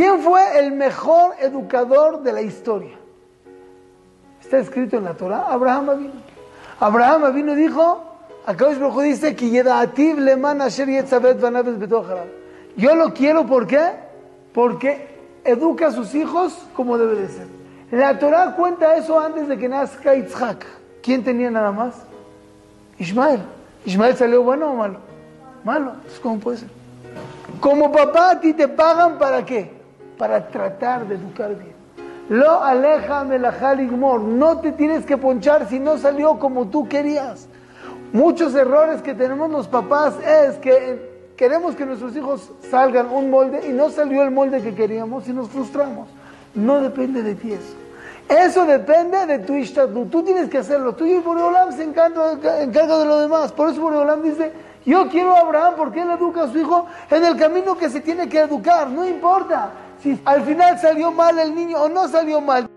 ¿Quién fue el mejor educador de la historia? Está escrito en la Torah, Abraham vino. Abraham vino y dijo, dice que Yo lo quiero, ¿por qué? Porque educa a sus hijos como debe de ser. La Torah cuenta eso antes de que nazca Yitzhak. ¿Quién tenía nada más? Ismael. ¿Ismael salió bueno o malo? Malo. ¿cómo puede ser? Como papá a ti te pagan para qué? Para tratar de educar bien. Lo aleja igmor. No te tienes que ponchar si no salió como tú querías. Muchos errores que tenemos los papás es que queremos que nuestros hijos salgan un molde y no salió el molde que queríamos y nos frustramos. No depende de ti eso. Eso depende de tu ishtadlu. Tú tienes que hacerlo. Tú y Boreolam se encarga, encarga de lo demás. Por eso Boreolam dice, yo quiero a Abraham porque él educa a su hijo en el camino que se tiene que educar. No importa al final salió mal el niño o no salió mal.